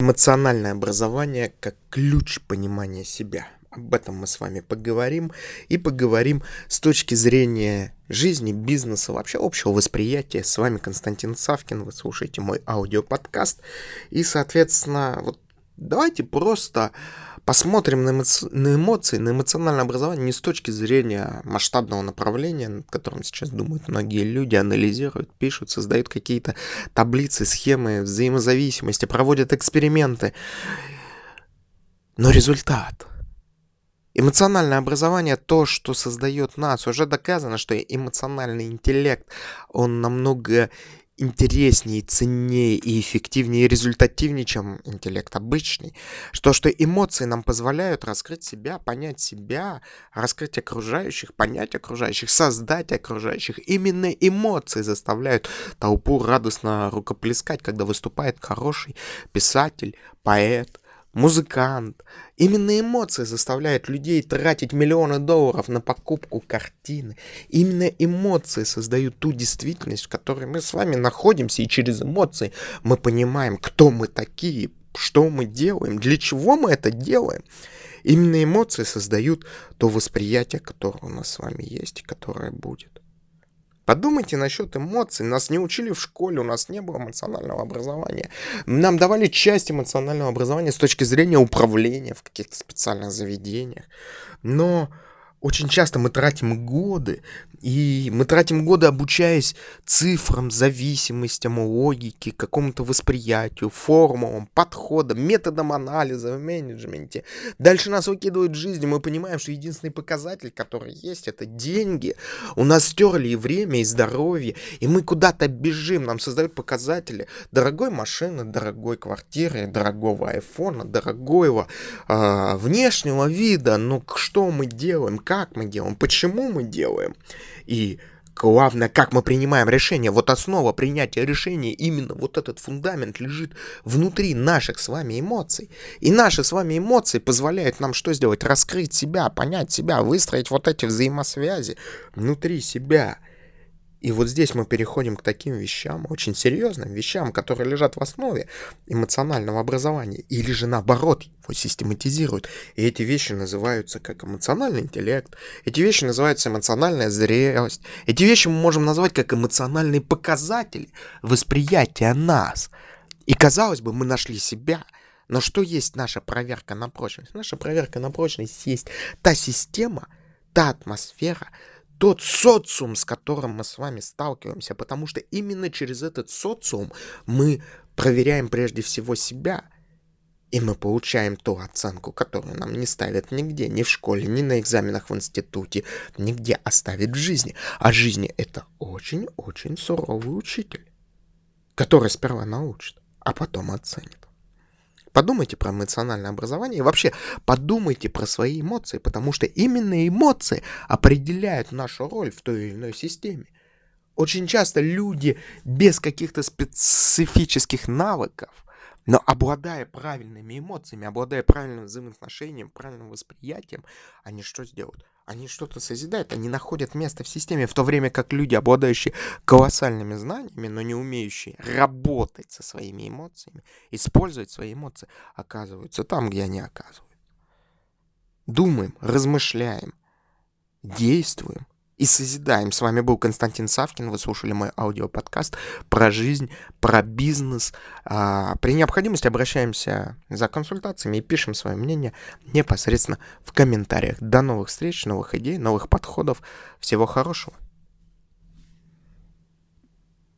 Эмоциональное образование как ключ понимания себя. Об этом мы с вами поговорим. И поговорим с точки зрения жизни, бизнеса, вообще общего восприятия. С вами Константин Савкин, вы слушаете мой аудиоподкаст. И, соответственно, вот давайте просто посмотрим на, эмоци... на эмоции, на эмоциональное образование не с точки зрения масштабного направления, над которым сейчас думают многие люди, анализируют, пишут, создают какие-то таблицы, схемы взаимозависимости, проводят эксперименты. Но результат. Эмоциональное образование, то, что создает нас, уже доказано, что эмоциональный интеллект, он намного интереснее, ценнее и эффективнее и результативнее, чем интеллект обычный. Что, что эмоции нам позволяют раскрыть себя, понять себя, раскрыть окружающих, понять окружающих, создать окружающих. Именно эмоции заставляют толпу радостно рукоплескать, когда выступает хороший писатель, поэт – музыкант. Именно эмоции заставляют людей тратить миллионы долларов на покупку картины. Именно эмоции создают ту действительность, в которой мы с вами находимся, и через эмоции мы понимаем, кто мы такие, что мы делаем, для чего мы это делаем. Именно эмоции создают то восприятие, которое у нас с вами есть и которое будет. Подумайте насчет эмоций. Нас не учили в школе, у нас не было эмоционального образования. Нам давали часть эмоционального образования с точки зрения управления в каких-то специальных заведениях. Но очень часто мы тратим годы, и мы тратим годы, обучаясь цифрам, зависимостям, логике, какому-то восприятию, формулам, подходам, методам анализа в менеджменте. Дальше нас выкидывают в жизнь, и мы понимаем, что единственный показатель, который есть, это деньги. У нас стерли и время, и здоровье, и мы куда-то бежим, нам создают показатели дорогой машины, дорогой квартиры, дорогого айфона, дорогого э, внешнего вида. Но что мы делаем? Как мы делаем, почему мы делаем. И главное, как мы принимаем решения. Вот основа принятия решения, именно вот этот фундамент лежит внутри наших с вами эмоций. И наши с вами эмоции позволяют нам что сделать? Раскрыть себя, понять себя, выстроить вот эти взаимосвязи внутри себя. И вот здесь мы переходим к таким вещам, очень серьезным вещам, которые лежат в основе эмоционального образования, или же наоборот его систематизируют. И эти вещи называются как эмоциональный интеллект, эти вещи называются эмоциональная зрелость, эти вещи мы можем назвать как эмоциональные показатели восприятия нас. И казалось бы, мы нашли себя, но что есть наша проверка на прочность? Наша проверка на прочность есть та система, та атмосфера, тот социум, с которым мы с вами сталкиваемся, потому что именно через этот социум мы проверяем прежде всего себя, и мы получаем ту оценку, которую нам не ставят нигде, ни в школе, ни на экзаменах в институте, нигде оставить в жизни. А жизни это очень-очень суровый учитель, который сперва научит, а потом оценит. Подумайте про эмоциональное образование и вообще подумайте про свои эмоции, потому что именно эмоции определяют нашу роль в той или иной системе. Очень часто люди без каких-то специфических навыков, но обладая правильными эмоциями, обладая правильным взаимоотношением, правильным восприятием, они что сделают? они что-то созидают, они находят место в системе, в то время как люди, обладающие колоссальными знаниями, но не умеющие работать со своими эмоциями, использовать свои эмоции, оказываются там, где они оказываются. Думаем, размышляем, действуем – и созидаем. С вами был Константин Савкин, вы слушали мой аудиоподкаст про жизнь, про бизнес. А, при необходимости обращаемся за консультациями и пишем свое мнение непосредственно в комментариях. До новых встреч, новых идей, новых подходов. Всего хорошего.